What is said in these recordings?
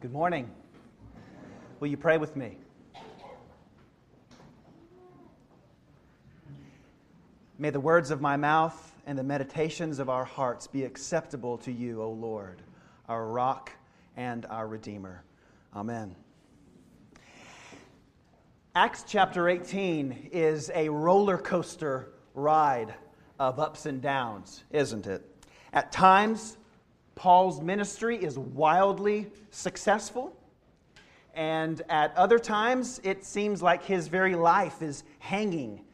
Good morning. Will you pray with me? May the words of my mouth and the meditations of our hearts be acceptable to you, O Lord, our rock and our Redeemer. Amen. Acts chapter 18 is a roller coaster ride of ups and downs, isn't it? At times, Paul's ministry is wildly successful, and at other times, it seems like his very life is hanging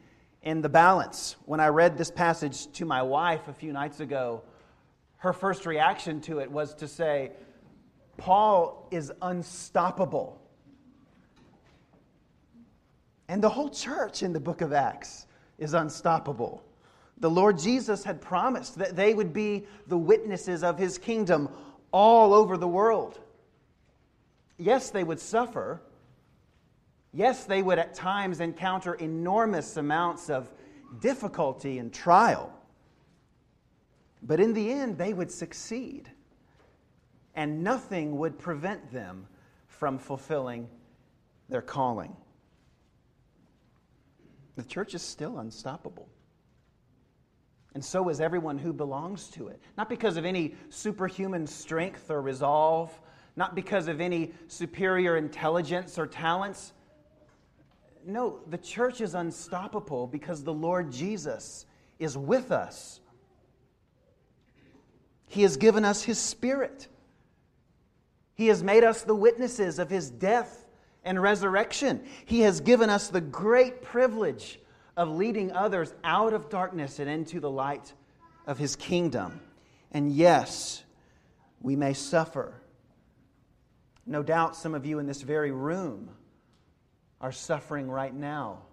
in the balance. When I read this passage to my wife a few nights ago, her first reaction to it was to say, Paul is unstoppable. And the whole church in the book of Acts is unstoppable. The Lord Jesus had promised that they would be the witnesses of his kingdom all over the world. Yes, they would suffer. Yes, they would at times encounter enormous amounts of difficulty and trial. But in the end, they would succeed. And nothing would prevent them from fulfilling their calling. The church is still unstoppable. And so is everyone who belongs to it. Not because of any superhuman strength or resolve, not because of any superior intelligence or talents. No, the church is unstoppable because the Lord Jesus is with us. He has given us His Spirit. He has made us the witnesses of His death and resurrection. He has given us the great privilege of leading others out of darkness and into the light of his kingdom. And yes, we may suffer. No doubt some of you in this very room are suffering right now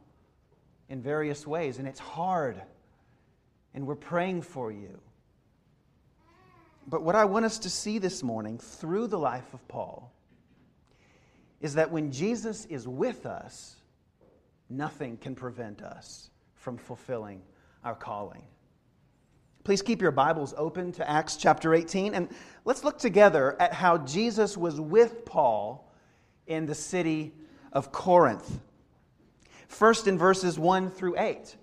in various ways, and it's hard, and we're praying for you. But what I want us to see this morning through the life of Paul is that when Jesus is with us, nothing can prevent us from fulfilling our calling. Please keep your Bibles open to Acts chapter 18, and let's look together at how Jesus was with Paul in the city of Corinth. First, in verses 1 through 8,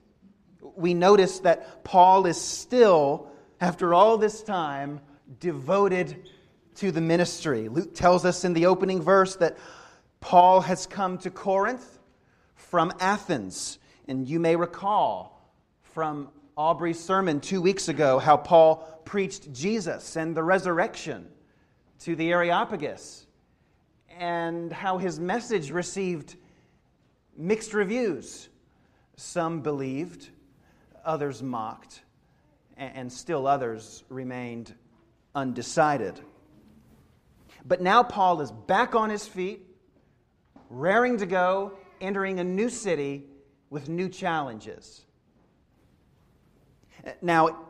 we notice that Paul is still, after all this time, devoted to the ministry. Luke tells us in the opening verse that Paul has come to Corinth from Athens. And you may recall from Aubrey's sermon two weeks ago how Paul preached Jesus and the resurrection to the Areopagus, and how his message received mixed reviews. Some believed, others mocked, and still others remained undecided. But now Paul is back on his feet, raring to go entering a new city with new challenges. Now,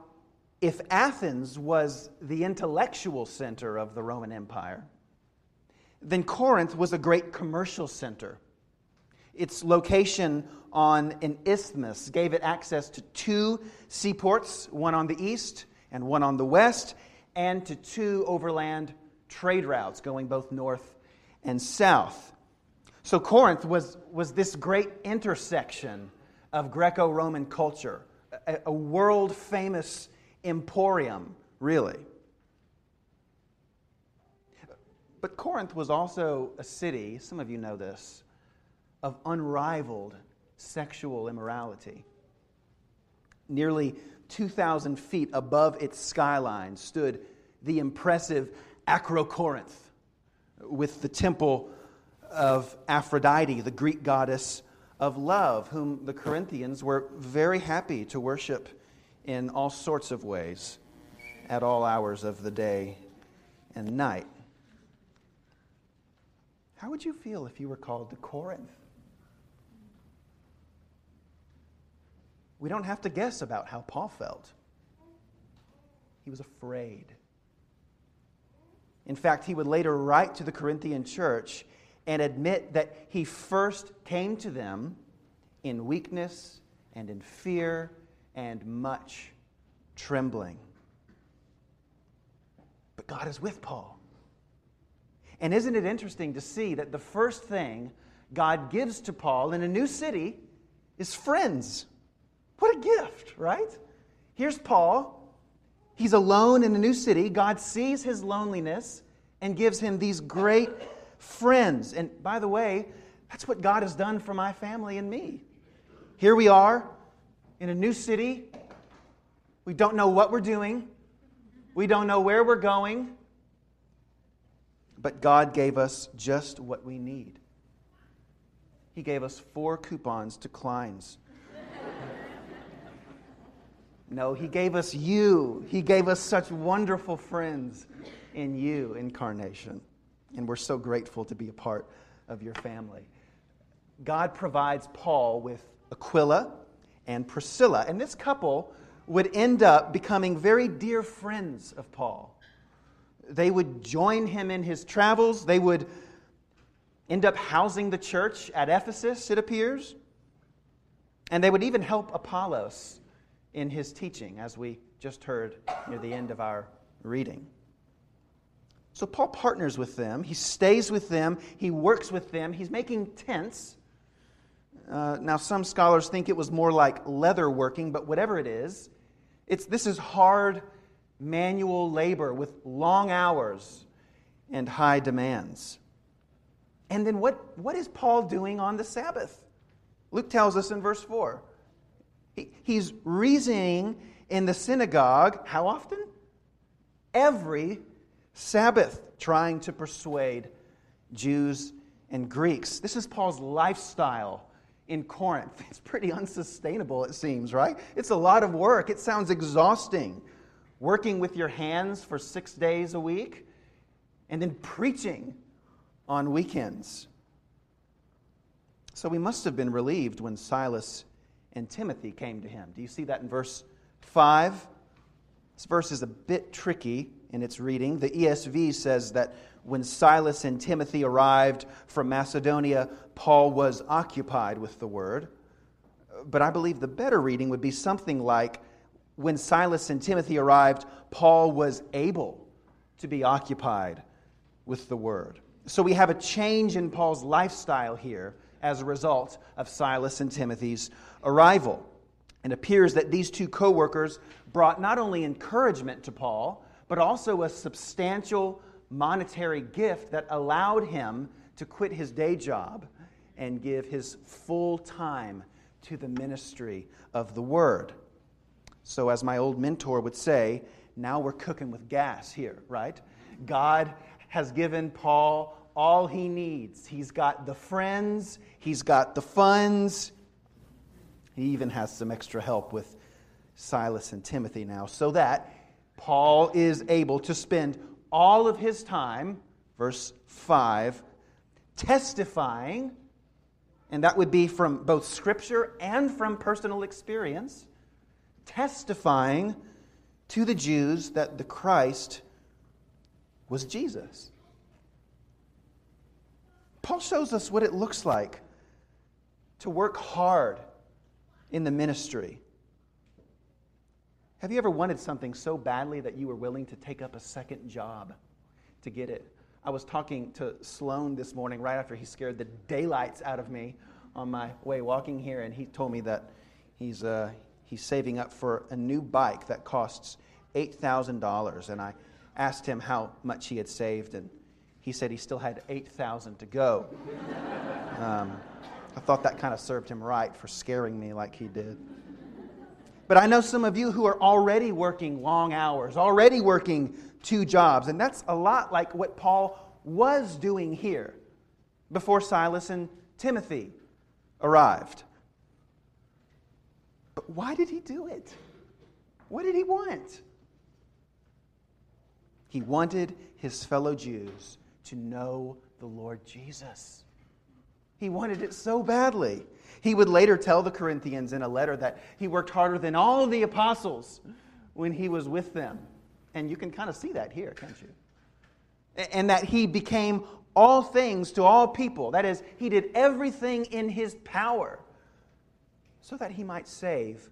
if Athens was the intellectual center of the Roman Empire, then Corinth was a great commercial center. Its location on an isthmus gave it access to two seaports, one on the east and one on the west, and to two overland trade routes going both north and south. So Corinth was, was this great intersection of Greco Roman culture, a, a world famous emporium, really. But Corinth was also a city, some of you know this, of unrivaled sexual immorality. Nearly 2,000 feet above its skyline stood the impressive Acrocorinth, with the temple of Aphrodite, the Greek goddess of love, whom the Corinthians were very happy to worship in all sorts of ways at all hours of the day and night. How would you feel if you were called to Corinth? We don't have to guess about how Paul felt. He was afraid. In fact, he would later write to the Corinthian church and admit that he first came to them in weakness and in fear and much trembling. But God is with Paul. And isn't it interesting to see that the first thing God gives to Paul in a new city is friends? What a gift, right? Here's Paul. He's alone in a new city. God sees his loneliness and gives him these great friends. And by the way, that's what God has done for my family and me. Here we are in a new city. We don't know what we're doing, we don't know where we're going. But God gave us just what we need. He gave us four coupons to Klein's. no, He gave us you. He gave us such wonderful friends in you, incarnation. And we're so grateful to be a part of your family. God provides Paul with Aquila and Priscilla. And this couple would end up becoming very dear friends of Paul. They would join him in his travels. They would end up housing the church at Ephesus, it appears. And they would even help Apollos in his teaching, as we just heard near the end of our reading. So Paul partners with them. He stays with them. He works with them. He's making tents. Uh, now, some scholars think it was more like leather working, but whatever it is, it's, this is hard manual labor with long hours and high demands. And then what, what is Paul doing on the Sabbath? Luke tells us in verse 4. He, he's reasoning in the synagogue, how often? Every Sabbath, trying to persuade Jews and Greeks. This is Paul's lifestyle in Corinth. It's pretty unsustainable, it seems, right? It's a lot of work. It sounds exhausting. Working with your hands for six days a week and then preaching on weekends. So we must have been relieved when Silas and Timothy came to him. Do you see that in verse 5? This verse is a bit tricky in its reading. The ESV says that when Silas and Timothy arrived from Macedonia, Paul was occupied with the word. But I believe the better reading would be something like when Silas and Timothy arrived, Paul was able to be occupied with the word. So we have a change in Paul's lifestyle here as a result of Silas and Timothy's arrival. It appears that these two co workers brought not only encouragement to Paul, but also a substantial monetary gift that allowed him to quit his day job and give his full time to the ministry of the word. So, as my old mentor would say, now we're cooking with gas here, right? God has given Paul all he needs. He's got the friends, he's got the funds, he even has some extra help with Silas and Timothy now, so that Paul is able to spend all of his time, verse 5, testifying, and that would be from both Scripture and from personal experience, testifying to the Jews that the Christ was Jesus. Paul shows us what it looks like to work hard in the ministry. Have you ever wanted something so badly that you were willing to take up a second job to get it? I was talking to Sloan this morning right after he scared the daylights out of me on my way walking here, and he told me that he's, uh, he's saving up for a new bike that costs $8,000. And I asked him how much he had saved, and he said he still had 8,000 to go. Um, I thought that kind of served him right for scaring me like he did. But I know some of you who are already working long hours, already working two jobs, and that's a lot like what Paul was doing here before Silas and Timothy arrived. But why did he do it? What did he want? He wanted his fellow Jews to know the Lord Jesus. He wanted it so badly. He would later tell the Corinthians in a letter that he worked harder than all the apostles when he was with them. And you can kind of see that here, can't you? And that he became all things to all people. That is, he did everything in his power so that he might save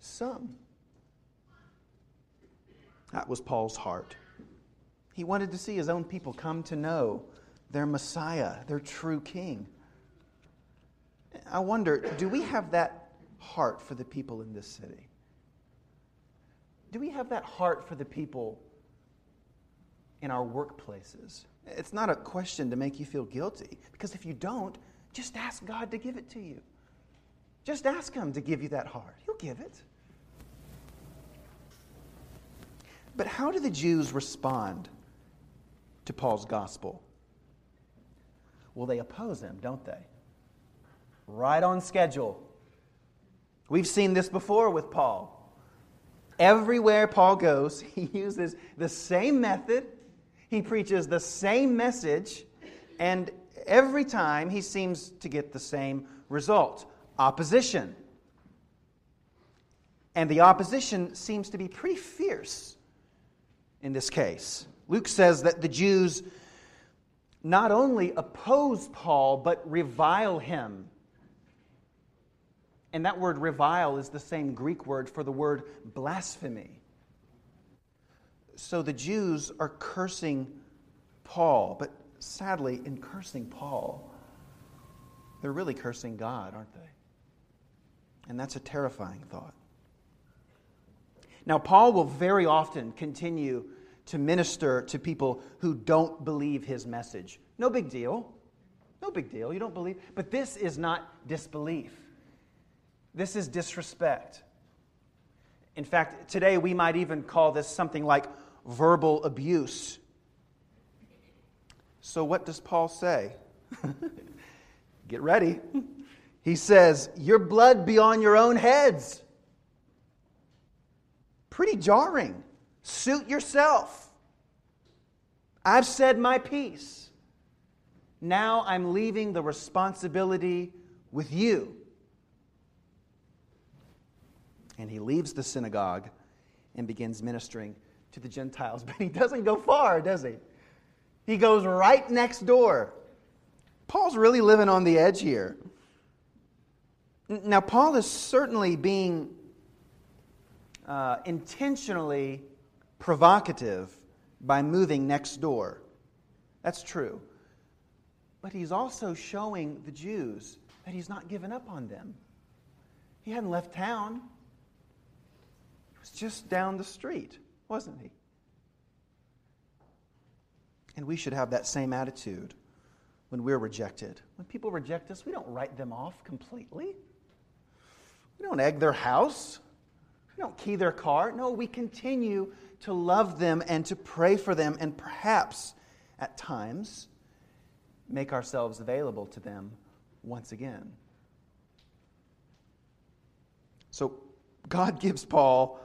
some. That was Paul's heart. He wanted to see his own people come to know their Messiah, their true King. I wonder do we have that heart for the people in this city? Do we have that heart for the people in our workplaces? It's not a question to make you feel guilty, because if you don't, just ask God to give it to you. Just ask Him to give you that heart. He'll give it. But how do the Jews respond to Paul's gospel? Well, they oppose him, don't they? Right on schedule. We've seen this before with Paul. Everywhere Paul goes, he uses the same method, he preaches the same message, and every time he seems to get the same result opposition. And the opposition seems to be pretty fierce in this case. Luke says that the Jews not only oppose Paul, but revile him. And that word revile is the same Greek word for the word blasphemy. So the Jews are cursing Paul, but sadly, in cursing Paul, they're really cursing God, aren't they? And that's a terrifying thought. Now, Paul will very often continue to minister to people who don't believe his message. No big deal. No big deal. You don't believe. But this is not disbelief, this is disrespect. In fact, today we might even call this something like verbal abuse. So, what does Paul say? Get ready. He says, Your blood be on your own heads. Pretty jarring. Suit yourself. I've said my piece. Now I'm leaving the responsibility with you. And he leaves the synagogue and begins ministering to the Gentiles. But he doesn't go far, does he? He goes right next door. Paul's really living on the edge here. Now, Paul is certainly being uh, intentionally provocative by moving next door. That's true. But he's also showing the Jews that he's not given up on them. He hadn't left town, was just down the street, wasn't he? And we should have that same attitude when we're rejected. When people reject us, we don't write them off completely. We don't egg their house. We don't key their car. No, we continue to love them and to pray for them, and perhaps at times make ourselves available to them once again. So, God gives Paul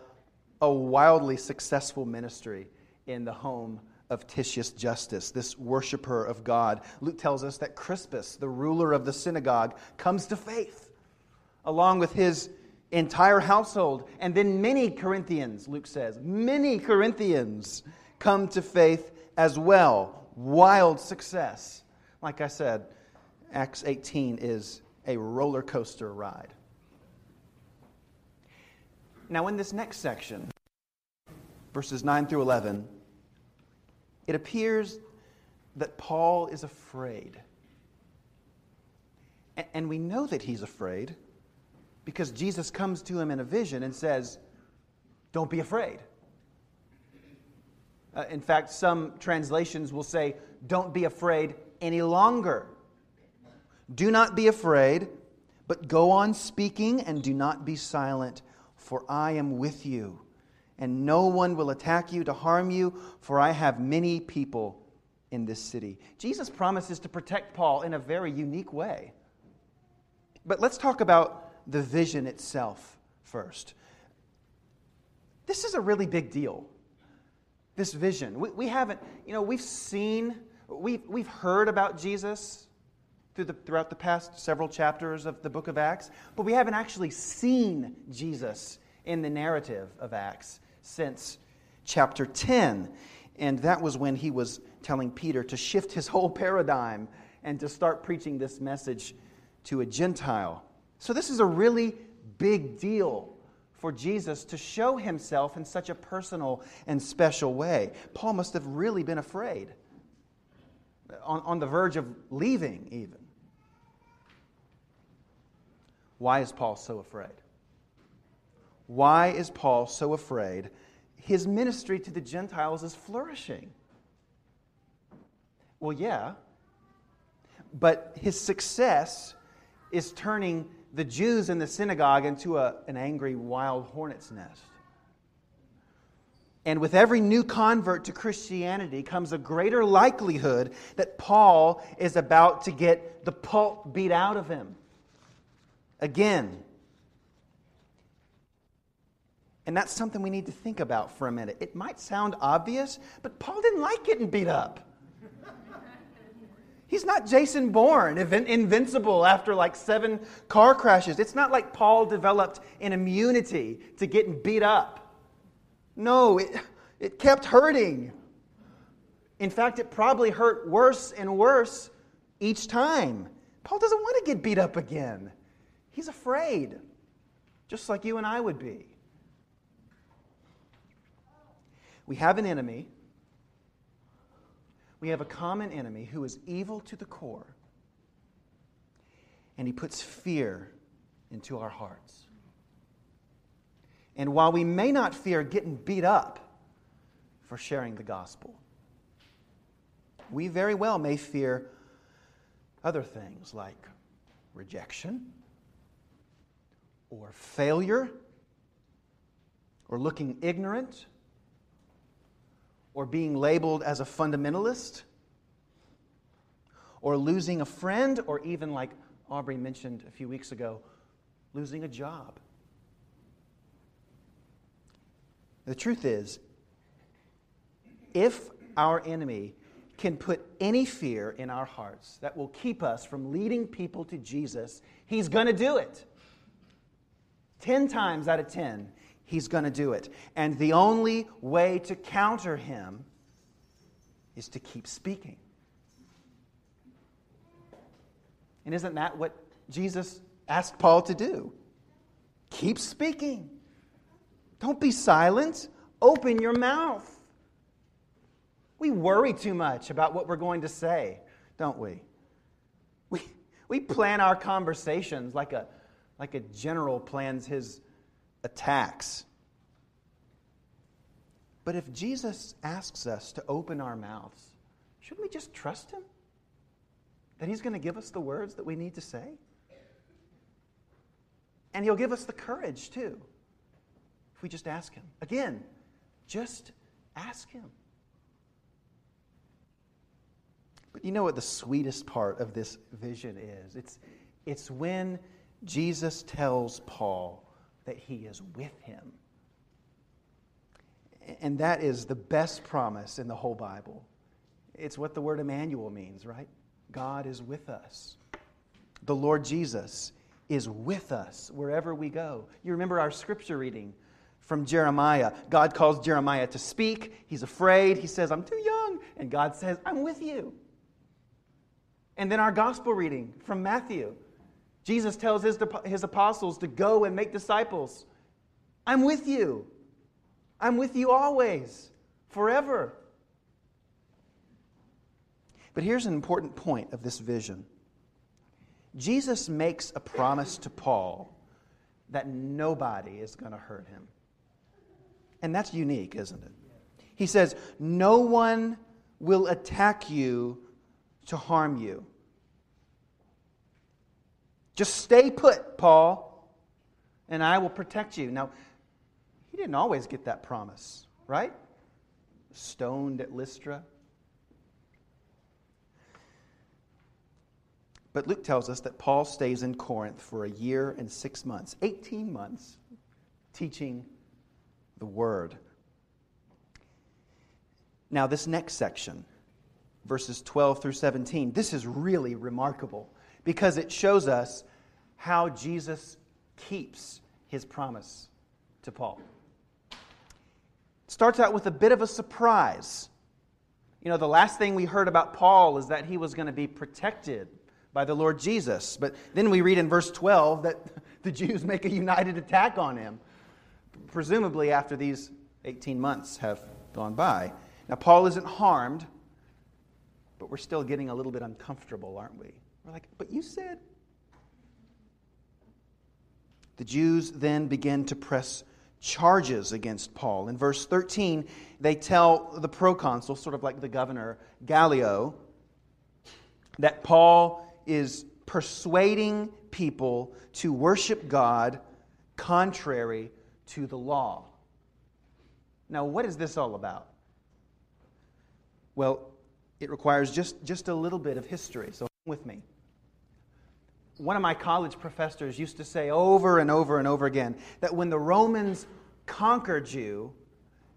a wildly successful ministry in the home of Titius Justus, this worshiper of God. Luke tells us that Crispus, the ruler of the synagogue, comes to faith, along with his entire household. And then many Corinthians, Luke says, many Corinthians come to faith as well. Wild success. Like I said, Acts 18 is a roller coaster ride. Now, in this next section, verses 9 through 11, it appears that Paul is afraid. And we know that he's afraid because Jesus comes to him in a vision and says, Don't be afraid. Uh, in fact, some translations will say, Don't be afraid any longer. Do not be afraid, but go on speaking and do not be silent, for I am with you and no one will attack you to harm you, for I have many people in this city. Jesus promises to protect Paul in a very unique way. But let's talk about the vision itself first. This is a really big deal. This vision. We, we haven't, you know, we've seen, we've, we've heard about Jesus through the, throughout the past several chapters of the book of Acts, but we haven't actually seen Jesus in the narrative of Acts since chapter 10. And that was when he was telling Peter to shift his whole paradigm and to start preaching this message to a Gentile. So, this is a really big deal for Jesus to show himself in such a personal and special way. Paul must have really been afraid, on, on the verge of leaving, even. Why is Paul so afraid? Why is Paul so afraid? His ministry to the Gentiles is flourishing. Well, yeah, but his success is turning the Jews in the synagogue into a, an angry wild hornet's nest. And with every new convert to Christianity comes a greater likelihood that Paul is about to get the pulp beat out of him. Again. And that's something we need to think about for a minute. It might sound obvious, but Paul didn't like getting beat up. He's not Jason Bourne, invincible after like seven car crashes. It's not like Paul developed an immunity to getting beat up. No, it, it kept hurting. In fact, it probably hurt worse and worse each time. Paul doesn't want to get beat up again. He's afraid, just like you and I would be. We have an enemy we have a common enemy who is evil to the core, and he puts fear into our hearts. And while we may not fear getting beat up for sharing the gospel, we very well may fear other things like rejection or failure or looking ignorant or being labeled as a fundamentalist, or losing a friend, or even, like Aubrey mentioned a few weeks ago, losing a job. The truth is, if our enemy can put any fear in our hearts that will keep us from leading people to Jesus, he's going to do it. 10 times out of 10, he's going to do it. And the only way to counter him is to keep speaking. And isn't that what Jesus asked Paul to do? Keep speaking. Don't be silent. Open your mouth. We worry too much about what we're going to say, don't we? We, we plan our conversations like a, like a general plans his attacks. But if Jesus asks us to open our mouths, shouldn't we just trust him? That he's going to give us the words that we need to say? And he'll give us the courage, too, if we just ask him. Again, just ask him. But you know what the sweetest part of this vision is? It's, it's when Jesus tells Paul that he is with him. And that is the best promise in the whole Bible. It's what the word Emmanuel means, right? God is with us. The Lord Jesus is with us wherever we go. You remember our scripture reading from Jeremiah. God calls Jeremiah to speak. He's afraid. He says, I'm too young. And God says, I'm with you. And then our gospel reading from Matthew. Jesus tells his, his apostles to go and make disciples. I'm with you. I'm with you always, forever. But here's an important point of this vision Jesus makes a promise to Paul that nobody is going to hurt him. And that's unique, isn't it? He says, No one will attack you to harm you. Just stay put, Paul, and I will protect you. Now, he didn't always get that promise, right? Stoned at Lystra. But Luke tells us that Paul stays in Corinth for a year and six months, 18 months, teaching the word. Now, this next section, verses 12 through 17, this is really remarkable because it shows us how Jesus keeps his promise to Paul. It starts out with a bit of a surprise. You know, the last thing we heard about Paul is that he was going to be protected by the Lord Jesus. But then we read in verse 12 that the Jews make a united attack on him. presumably after these 18 months have gone by. Now, Paul isn't harmed, but we're still getting a little bit uncomfortable, aren't we? We're like, but you said. The Jews then begin to press charges against Paul. In verse 13, they tell the proconsul, sort of like the governor, Gallio, that Paul is persuading people to worship God contrary to the law. Now, what is this all about? Well, it requires just, just a little bit of history, so with me. One of my college professors used to say over and over and over again that when the Romans conquered you,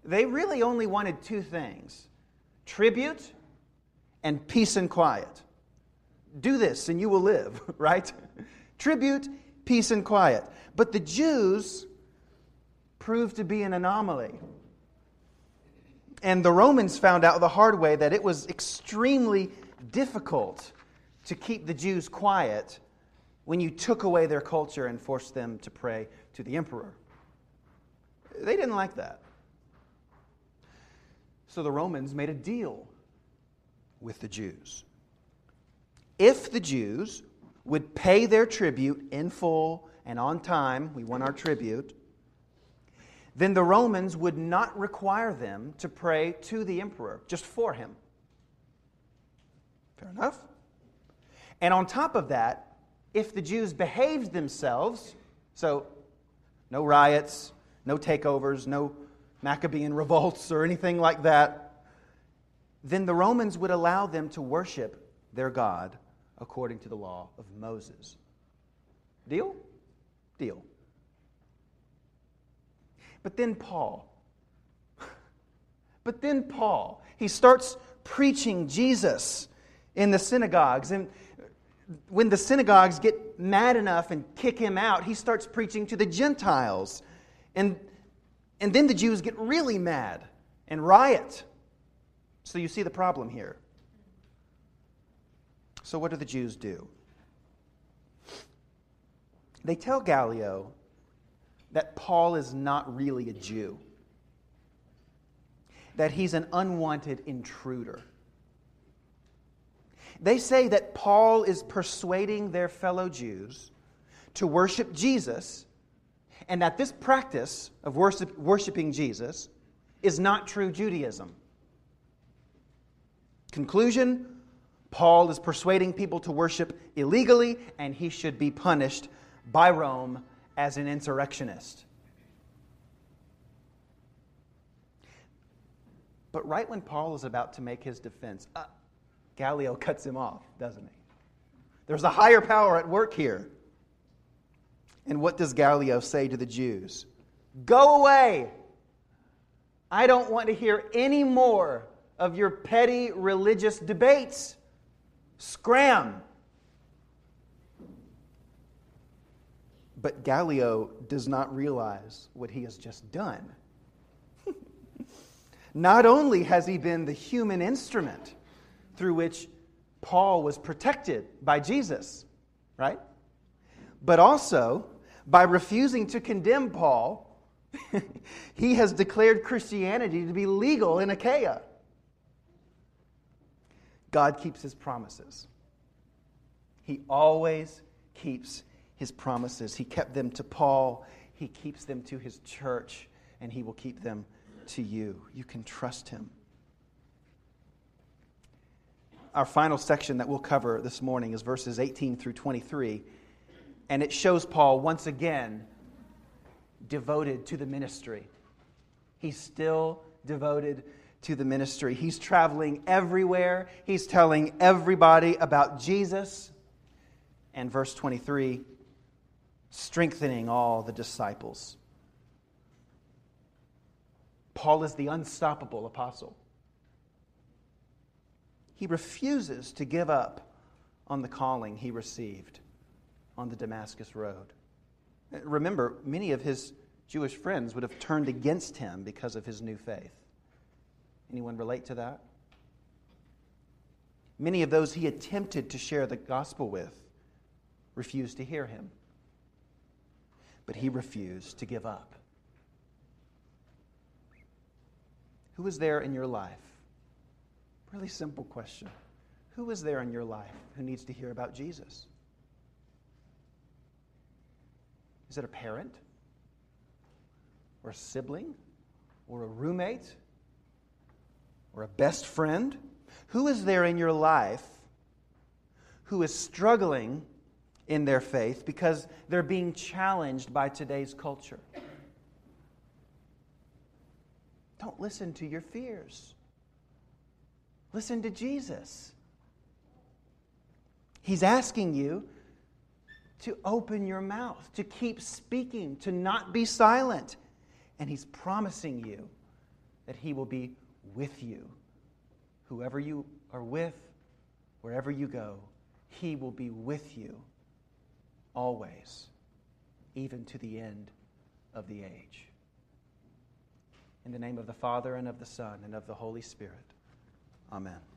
they really only wanted two things tribute and peace and quiet. Do this and you will live, right? tribute, peace, and quiet. But the Jews proved to be an anomaly. And the Romans found out the hard way that it was extremely difficult to keep the Jews quiet when you took away their culture and forced them to pray to the emperor. They didn't like that. So the Romans made a deal with the Jews. If the Jews would pay their tribute in full and on time, we want our tribute, then the Romans would not require them to pray to the emperor, just for him. Fair enough? And on top of that, if the Jews behaved themselves, so no riots, no takeovers, no Maccabean revolts or anything like that, then the Romans would allow them to worship their God according to the law of Moses. Deal? Deal. But then Paul. But then Paul, he starts preaching Jesus in the synagogues. And when the synagogues get mad enough and kick him out, he starts preaching to the Gentiles. And, and then the Jews get really mad and riot. So you see the problem here. So, what do the Jews do? They tell Gallio that Paul is not really a Jew, that he's an unwanted intruder. They say that Paul is persuading their fellow Jews to worship Jesus, and that this practice of worship, worshiping Jesus is not true Judaism. Conclusion Paul is persuading people to worship illegally, and he should be punished by Rome as an insurrectionist. But right when Paul is about to make his defense, uh, Gallio cuts him off, doesn't he? There's a higher power at work here. And what does Gallio say to the Jews? Go away! I don't want to hear any more of your petty religious debates. Scram! But Gallio does not realize what he has just done. not only has he been the human instrument through which Paul was protected by Jesus, right? But also, by refusing to condemn Paul, he has declared Christianity to be legal in Achaia. God keeps his promises. He always keeps his promises. He kept them to Paul, he keeps them to his church, and he will keep them to you. You can trust him. Our final section that we'll cover this morning is verses 18 through 23, and it shows Paul once again devoted to the ministry. He's still devoted to the ministry. He's traveling everywhere, he's telling everybody about Jesus. And verse 23 strengthening all the disciples. Paul is the unstoppable apostle. He refuses to give up on the calling he received on the Damascus Road. Remember, many of his Jewish friends would have turned against him because of his new faith. Anyone relate to that? Many of those he attempted to share the gospel with refused to hear him but he refused to give up. Who is there in your life? Really simple question. Who is there in your life who needs to hear about Jesus? Is it a parent? Or a sibling? Or a roommate? Or a best friend? Who is there in your life who is struggling in their faith because they're being challenged by today's culture? Don't listen to your fears. Listen to Jesus. He's asking you to open your mouth, to keep speaking, to not be silent. And He's promising you that He will be with you. Whoever you are with, wherever you go, He will be with you always, even to the end of the age. In the name of the Father, and of the Son, and of the Holy Spirit. Amen.